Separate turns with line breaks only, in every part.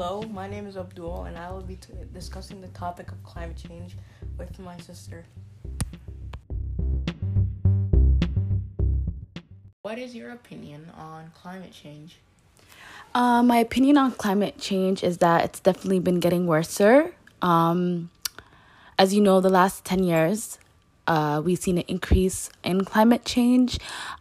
Hello, my name is Abdul, and I will be t- discussing the topic of climate change with my sister. What is your opinion on climate change?
Uh, my opinion on climate change is that it's definitely been getting worse. Um, as you know, the last 10 years, uh, we've seen an increase in climate change.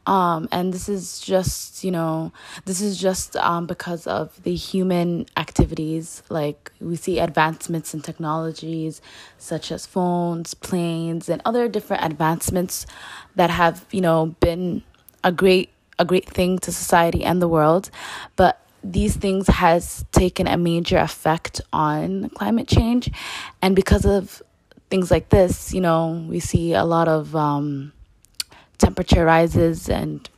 Um, and this is just, you know, this is just um, because of the human activities. Like we see advancements in technologies such as phones, planes, and other different advancements that have, you know, been a great a great thing to society and the world. But these things has taken a major effect on climate change and because of things like this, you know, we see a lot of um, temperature rises and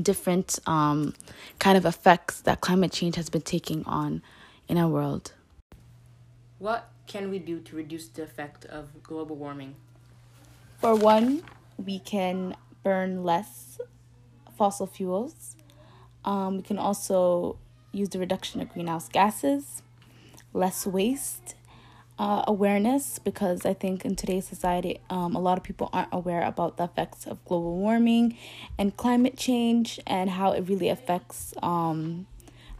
different um, kind of effects that climate change has been taking on in our world.
What can we do to reduce the effect of global warming?
For one, we can burn less fossil fuels. Um, we can also use the reduction of greenhouse gases, less waste, uh, awareness because I think in today's society, um, a lot of people aren't aware about the effects of global warming and climate change and how it really affects um,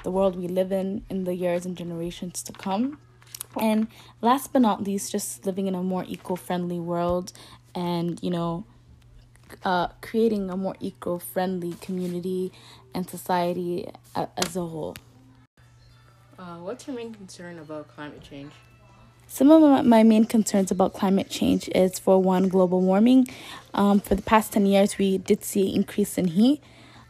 the world we live in in the years and generations to come. And last but not least, just living in a more eco friendly world and, you know, uh, creating a more eco friendly community and society as a whole.
Uh, what's your main concern about climate change?
Some of my main concerns about climate change is for one, global warming. Um, for the past 10 years, we did see increase in heat.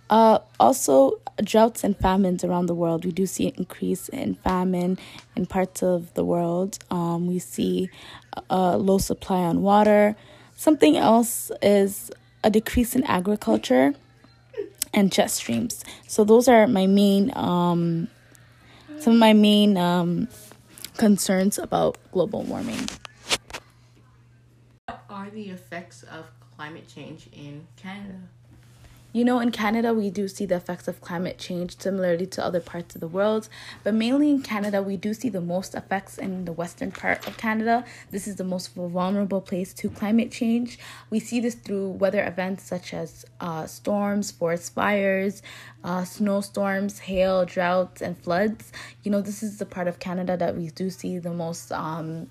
Uh, also, droughts and famines around the world. We do see an increase in famine in parts of the world. Um, we see a low supply on water. Something else is a decrease in agriculture and jet streams. So those are my main, um, some of my main um, concerns about global warming.
What are the effects of climate change in Canada?
You know, in Canada, we do see the effects of climate change similarly to other parts of the world, but mainly in Canada, we do see the most effects in the western part of Canada. This is the most vulnerable place to climate change. We see this through weather events such as uh, storms, forest fires, uh, snowstorms, hail, droughts, and floods. You know, this is the part of Canada that we do see the most um,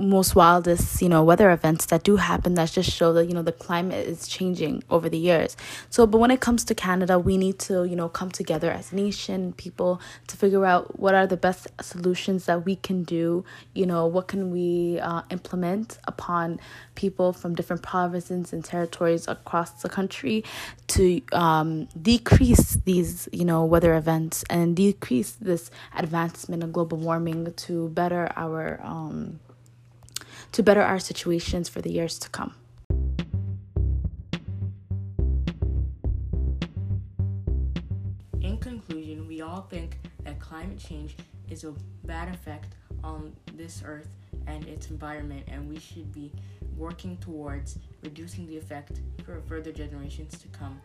most wildest, you know, weather events that do happen that just show that, you know, the climate is changing over the years. So, but when it comes to Canada, we need to, you know, come together as a nation, people, to figure out what are the best solutions that we can do, you know, what can we uh, implement upon people from different provinces and territories across the country to um, decrease these, you know, weather events and decrease this advancement of global warming to better our, um, to better our situations for the years to come.
In conclusion, we all think that climate change is a bad effect on this earth and its environment, and we should be working towards reducing the effect for further generations to come.